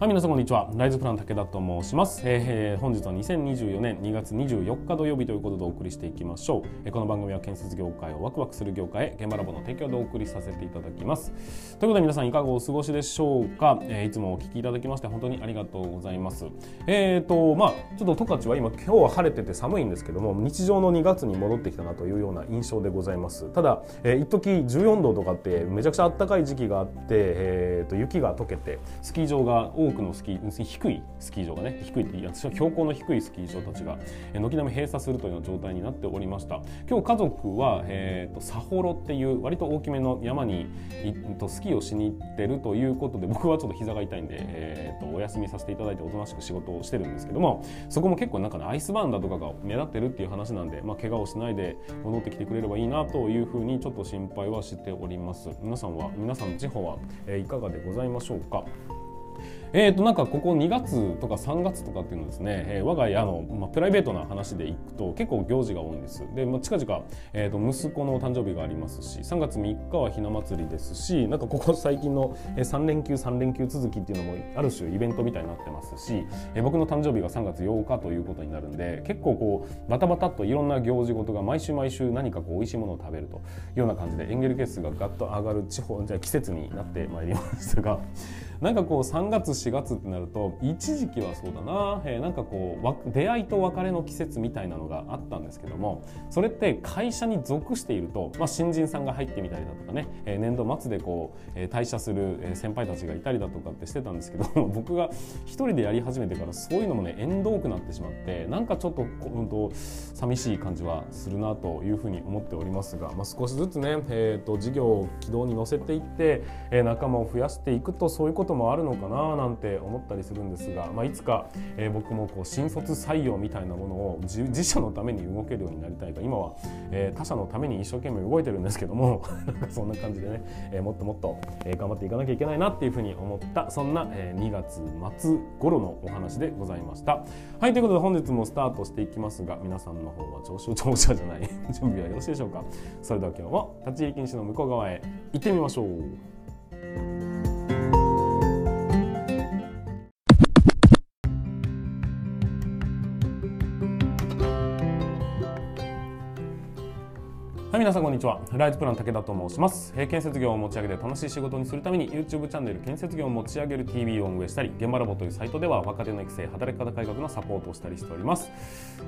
はい皆さんこんにちは。ライズプラン武田と申します、えー、本日は2024年2月24日土曜日ということでお送りしていきましょう、えー、この番組は建設業界をワクワクする業界へ現場ラボの提供でお送りさせていただきます。ということで皆さんいかがお過ごしでしょうか、えー、いつもお聞きいただきまして本当にありがとうございます。えっ、ー、とまあちょっと十勝は今今日は晴れてて寒いんですけども日常の2月に戻ってきたなというような印象でございます。ただ、えー、一時14度とかってめちゃくちゃ暖かい時期があって、えーと、雪が溶けてスキー場が多多くのスキー低いスキー場がね低いって私は標高の低いスキー場たちが軒並み閉鎖するというような状態になっておりました。今日家族は、えーと、サホロっていう割と大きめの山にとスキーをしに行ってるということで僕はちょっと膝が痛いんで、えーと、お休みさせていただいておとなしく仕事をしてるんですけどもそこも結構なんか、ね、アイスバーンだとかが目立ってるっていう話なんで、まあ、怪我をしないで戻ってきてくれればいいなというふうにちょっと心配はしております。皆さんは皆さんの地方は、え、いかがでございましょうか？えー、となんかここ2月とか3月とかっていうのですね、えー、我が家の、まあ、プライベートな話でいくと結構行事が多いんです。で、まあ、近々、えー、と息子の誕生日がありますし3月3日はひな祭りですしなんかここ最近の3連休3連休続きっていうのもある種イベントみたいになってますし、えー、僕の誕生日が3月8日ということになるんで結構こうバタバタっといろんな行事事が毎週毎週何かこう美味しいものを食べるというような感じでエンゲル係数がガッと上がる地方じゃ季節になってまいりましたがなんかこう3月4月ってなると一時期はそうだな、えー、なんかこう出会いと別れの季節みたいなのがあったんですけどもそれって会社に属していると、まあ、新人さんが入ってみたりだとかね、えー、年度末でこう、えー、退社する先輩たちがいたりだとかってしてたんですけど 僕が一人でやり始めてからそういうのもね縁遠くなってしまってなんかちょっと,、うんと、寂しい感じはするなというふうに思っておりますが、まあ、少しずつね、えーと、事業を軌道に乗せていって、えー、仲間を増やしていくとそういうことこともあるのかななんんて思ったりするんですが、まあ、いつか、えー、僕もこう新卒採用みたいなものを自社のために動けるようになりたいと今は、えー、他社のために一生懸命動いてるんですけども なんかそんな感じでね、えー、もっともっと、え頑張っていかなきゃいけないなっていうふうに思ったそんな、え2月末頃のお話でございました。はいということで本日もスタートしていきますが皆さんの方は上昇乗車じゃない 準備はよろしいでしょうかそれでは今日も立ち入り禁止の向こう側へ行ってみましょう。はい皆さんこんにちは。ライズプラン武田と申します、えー、建設業を持ち上げて楽しい仕事にするために YouTube チャンネル建設業を持ち上げる TV を運営したり現場ラボというサイトでは若手の育成働き方改革のサポートをしたりしております。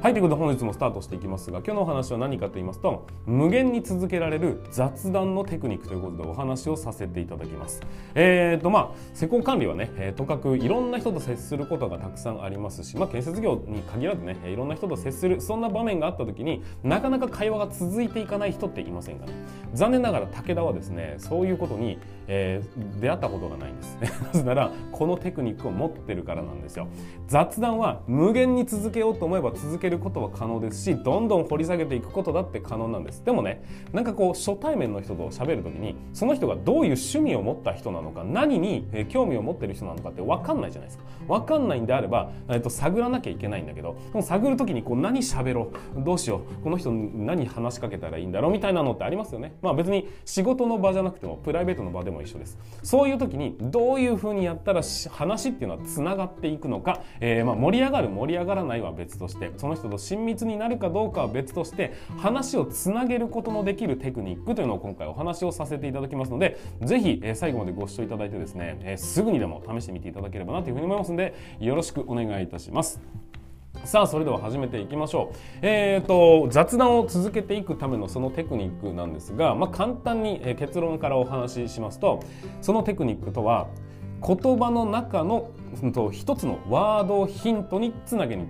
はいということで本日もスタートしていきますが今日のお話は何かと言いますと無限に続けられる雑談のテクニックということでお話をさせていただきます。えーとまあ施工管理はね、えー、とかくいろんな人と接することがたくさんありますしまあ建設業に限らずねいろんな人と接するそんな場面があった時になかなか会話が続いていかないない人っていませんかね？残念ながら武田はですねそういうことに、えー、出会ったことがないんです。なぜならこのテクニックを持ってるからなんですよ。雑談は無限に続けようと思えば続けることは可能ですしどんどん掘り下げていくことだって可能なんです。でもねなんかこう初対面の人と喋る時にその人がどういう趣味を持った人なのか何に興味を持ってる人なのかって分かんないじゃないですか。分かんないんであれば、えっと、探らなきゃいけないんだけど探る時にこう何喋ろうどうしようこの人何話しかけたらいいんだだろみたいなのってありますよね。まあ別に仕事の場じゃなくてもプライベートの場でも一緒です。そういう時にどういうふうにやったら話っていうのはつながっていくのか、えー、まあ盛り上がる盛り上がらないは別としてその人と親密になるかどうかは別として話をつなげることのできるテクニックというのを今回お話をさせていただきますのでぜひ、最後までご視聴いただいてですね、えー、すぐにでも試してみていただければなというふうに思いますのでよろしくお願いいたします。さあそれでは始めていきましょう、えーと、雑談を続けていくためのそのテクニックなんですが、まあ、簡単に結論からお話ししますとそのテクニックとは言葉の中の一つのワードをヒントにつなげに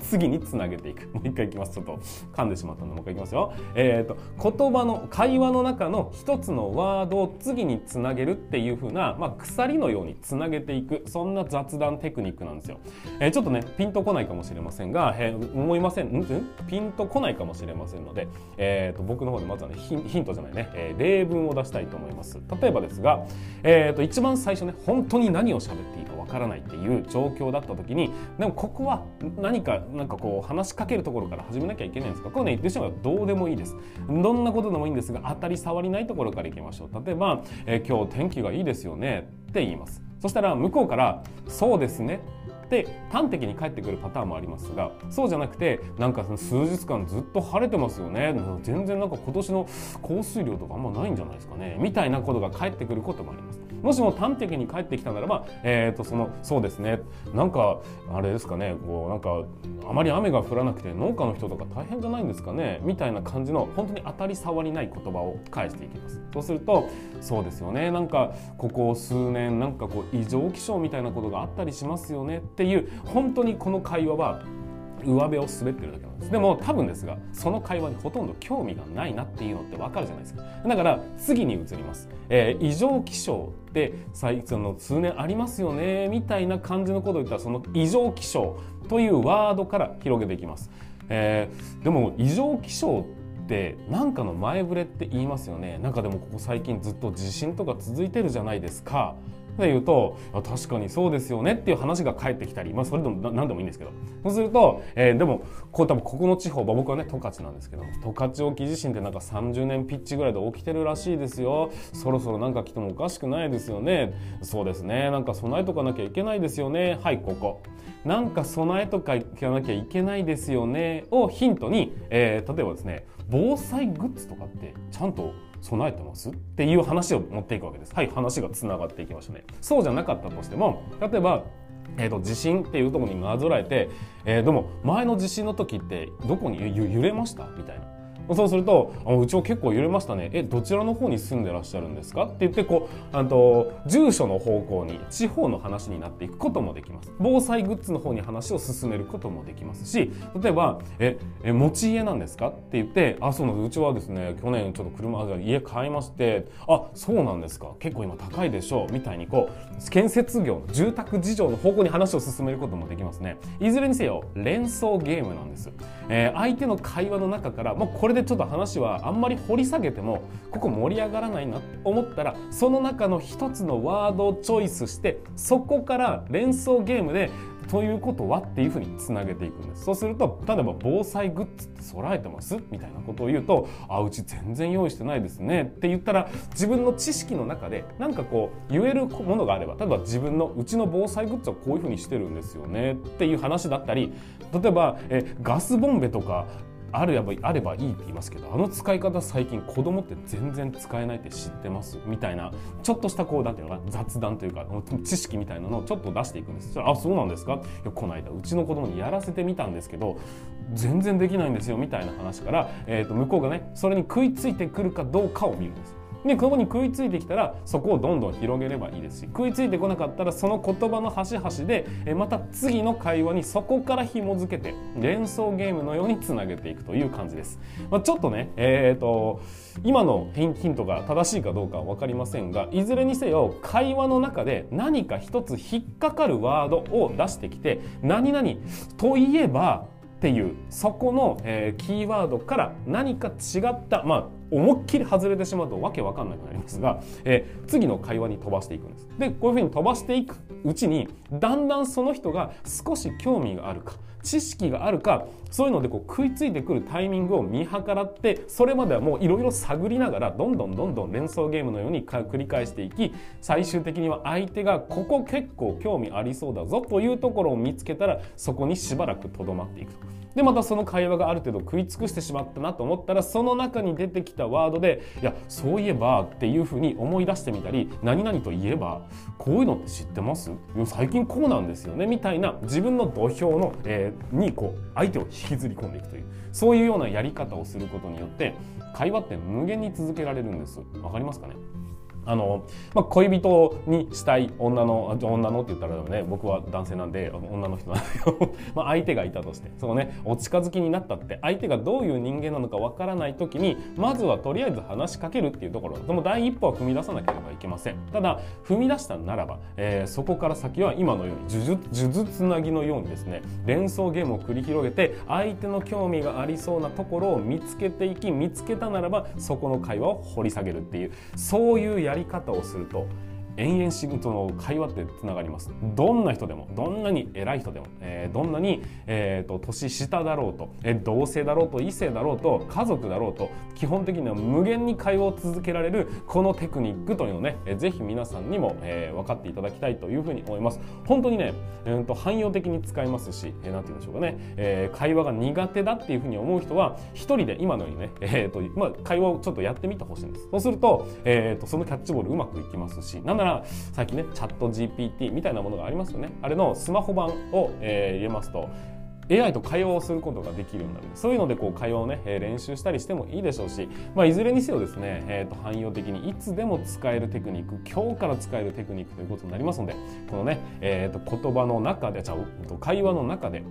次につなげていくもう一回いきますちょっと噛ん。でしまったのでもう一回いきますよ、えーと、言葉の会話の中の一つのワードを次につなげるっていう風な、まあ、鎖のようにつなげていくそん。な雑談テクニックなん。ですよ、えー、ちょっとねピンとこないかもしれません。が、えー、思いません。ん。ピンとこないかもしれません。ので、えーと、僕の方でまずはねヒントじゃないね、えー、例文を出したいと思います例えばですが、えーと一番最初ね本当に何を喋ってからないっていう状況だった時にでもここは何かなんかこう話しかけるところから始めなきゃいけないんですか？こうね言ってしまうとどうでもいいです。どんなことでもいいんですが当たり障りないところからいきましょう。例えば、えー、今日天気がいいですよねって言います。そしたら向こうから「そうですね」って端的に返ってくるパターンもありますがそうじゃなくてなんかその数日間ずっと晴れてますよね。全然なんか今年の降水量とかあんまないんじゃないですかね。みたいなことが返ってくることもあります。もしも端的に返ってきたならば、えー、とそのそうですね。なんかあれですかね。こうなんかあまり雨が降らなくて農家の人とか大変じゃないんですかね。みたいな感じの本当に当たり障りない言葉を返していきます。そうするとそうですよね。なんかここ数年なんかこう異常気象みたいなことがあったりしますよね。っていう本当にこの会話は上辺を滑ってるだけなんです。でも多分ですがその会話にほとんど興味がないなっていうのってわかるじゃないですか。だから次に移ります、えー、異常気象って最その数年ありますよねみたいな感じのことを言ったらその異常気象というワードから広げていきます、えー、でも異常気象って何かの前触れって言いますよね。なんかでもここ最近ずっと地震とか続いてるじゃないですか。で言うと確かにそうですよねっていう話が返ってきたり、まあ、それでも何でもいいんですけど。そうすると、えー、でもこう多分ここの地方、僕はね十勝なんですけど十勝沖地震ってなんか30年ピッチぐらいで起きてるらしいですよ。そろそろ何か来てもおかしくないですよね。そうですね。なんか備えとかなきゃいけないですよね。はいここ。なんか備えとかいかなきゃいけないですよね。をヒントに、えー、例えばですね防災グッズとかってちゃんと備えてます？っていう話を持っていくわけです。はい、話がつながっていきましたね。そうじゃなかったとしても、例えば、えーと、地震っていうところになぞらえて、えー、でも前の地震の時ってどこに揺れました？みたいな。そうすると「あうちは結構揺れましたね。えどちらの方に住んでらっしゃるんですか?」って言ってこうあと住所の方向に地方の話になっていくこともできます。防災グッズの方に話を進めることもできますし例えば「ええ持ち家なんですか?」って言って「あそうなんです。うちはですね去年ちょっと車家買いましてあそうなんですか。結構今高いでしょう」みたいにこう建設業の住宅事情の方向に話を進めることもできますね。いずれにせよ連想ゲームなんです、えー、相手の会話の中からもうこれでちょっと話はあんまり掘り下げてもここ盛り上がらないなって思ったらその中の一つのワードをチョイスしてそこから連想ゲームでということはっていうふうにつなげていくんです。そうすると例えば防災グッズって備えてます。みたいなことを言うとあうち全然用意してないですねって言ったら自分の知識の中で何かこう言えるものがあれば例えば自分のうちの防災グッズはこういうふうにしてるんですよねっていう話だったり例えばえガスボンベとかあればあればいいって言いますけどあの使い方最近子供って全然使えないって知ってますみたいなちょっとしたこうなんていうのか雑談というか知識みたいなのをちょっと出していくんです。そあそうなんですか？いやこの間うちの子供にやらせてみたんですけど全然できないんですよみたいな話から、えー、と向こうがねそれに食いついてくるかどうかを見るんです。でここに食いついてきたらそこをどんどん広げればいいですし食いついてこなかったらその言葉の端々でまた次の会話にそこから紐付けて連想ゲームのようにつなげていくという感じです。まあ、ちょっとね、えーと、今のヒントが正しいかどうかは分かりませんがいずれにせよ会話の中で何か一つ引っかかるワードを出してきて何々といえばっていうそこの、えー、キーワードから何か違ったまあ思いっきり外れてしまうとわけわかんなくなりますが、えー、次の会話に飛ばしていくんです。でこういうふうに飛ばしていくうちにだんだんその人が少し興味があるか知識があるかそういうのでこう食いついてくるタイミングを見計らってそれまではもういろいろ探りながらどんどんどんどん連想ゲームのように繰り返していき最終的には相手がここ結構興味ありそうだぞというところを見つけたらそこにしばらくとどまっていくと。でまたその会話がある程度食い尽くしてしまったなと思ったらその中に出てきたワードでいやそういえばっていうふうに思い出してみたり何々といえばこういうのって知ってます？最近こうなんですよねみたいな自分の土俵の、えー、にこう相手を引きずり込んでいくというそういうようなやり方をすることによって会話って無限に続けられるんです。わかりますかね？あの、まあ、恋人にしたい女の女のって言ったらね僕は男性なんで女の人なんだけど まあ相手がいたとして。そのねお近づきになったって。相手がどういう人間なのかわからない時にまずはとりあえず話しかけるっていうところ。その第一歩は踏み出さなければいけません。ただ踏み出したならば、えー、そこから先は今のように呪術つなぎのようにですね連想ゲームを繰り広げて相手の興味がありそうなところを見つけていき見つけたならばそこの会話を掘り下げるっていうそういうやりり方をすると。延々仕事の会話ってつながります。どんな人でもどんなに偉い人でも、えー、どんなに、えーと、年下だろうと、えー、同性だろうと異性だろうと家族だろうと基本的には無限に会話を続けられるこのテクニックというのをね、えー、ぜひ皆さんにも、えー、分かっていただきたいというふうに思います。本当にね、えーと、汎用的に使えますし、えー、なんて言うんでしょうかね、えー、会話が苦手だっていうふうに思う人は一人で今のようにね、えーとまあ、会話をちょっとやってみてほしいんです。そうすると,、えー、とそのキャッチボールうまくいきますしなんなら最近ねチャット GPT みたいなものがありますよね。あれのスマホ版を、えー、入れますと AI と会話をすることができるようになる。そういうのでこう会話をね、え練習したりしてもいいでしょうし、まあ、いずれにせよですね、えー、と汎用的にいつでも使えるテクニック今日から使えるテクニックということになりますのでこのね、えー、と言葉の中でじゃあ会話の中で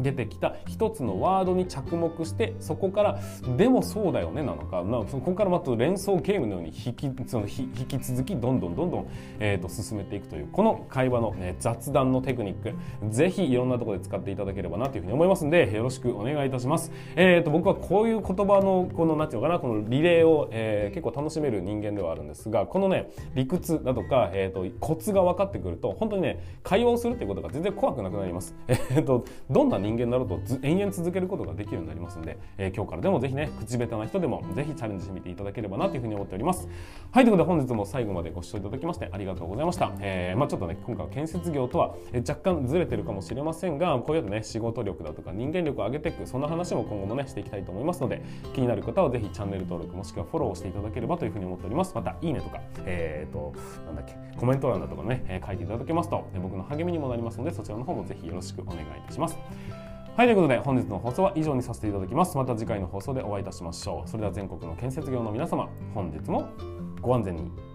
出てきた一つのワードに着目してそこから「でもそうだよね」なのかなそこからまた連想ゲームのように引きその引き続きどんどんどんどん、えー、と進めていくというこの会話の、ね、雑談のテクニックぜひいろんなところで使っていただければなというふうに思いますのでよろしくお願いいたします。えー、と僕はこういう言葉のこの何て言うのかなこのリレーを、えー、結構楽しめる人間ではあるんですがこのね理屈だとか、えー、とコツが分かってくると本当にね会話をするっていうことが全然怖くなくなります。えー、とどんな人間だろうと延々続けることができるようになりますので、えー、今日からでもぜひね口下手な人でもぜひチャレンジしてみていただければなというふうに思っております。はいということで本日も最後までご視聴いただきましてありがとうございました、えー、まあちょっとね今回は建設業とは若干ずれてるかもしれませんがこういうね仕事力だとか人間力を上げていくそんな話も今後もねしていきたいと思いますので気になる方はぜひチャンネル登録もしくはフォローしていただければというふうに思っております。またいいねとかえっ、となんだっけコメント欄だとかね、書いていただけますと僕の励みにもなりますのでそちらの方もぜひよろしくお願いいたします。はいということで本日の放送は以上にさせていただきます。また次回の放送でお会いいたしましょう。それでは全国の建設業の皆様本日もご安全に。